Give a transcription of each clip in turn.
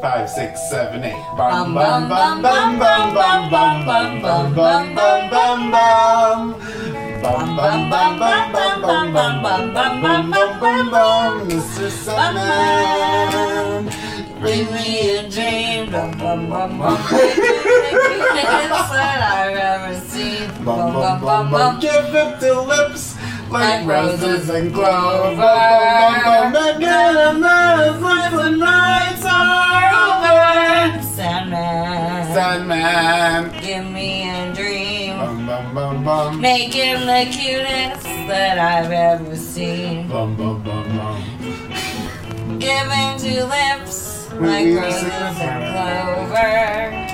five, six, seven, eight. Bum bum bum bum bum bum bum bum bum bum bum bum bum. Bum bum bum bum bum bum bum bum bum bum bum bum bum. Bum Mr. Sandman, Bring me a dream. Bum, bum, bum, bum. I've ever seen. bum bum bum bum. Give it the lips. Like roses and clover. Sandman, Sandman. give me a dream. Bum bum bum bum. Make him the cutest that I've ever seen. Bum bum bum bum. Give him two lips We- like we roses and clover.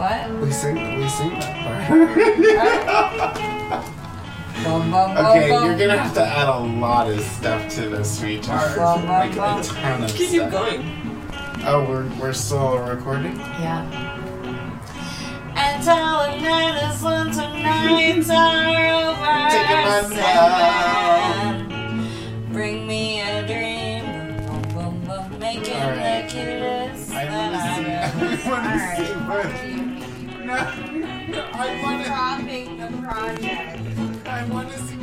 What? We sing, we sing that part. Bum, bum, bum, okay, bum. you're gonna have to add a lot of stuff to this, sweetheart. Bum, bum, Like a ton of Keep stuff. going. Oh, we're, we're still recording? Yeah. And all the night is long tonight are over. Taking my time. Bring me a dream. Boom, boom, boom. Make it right. the cutest I want to see, everyone is to see what. No, I want to. dropping the project. I want to see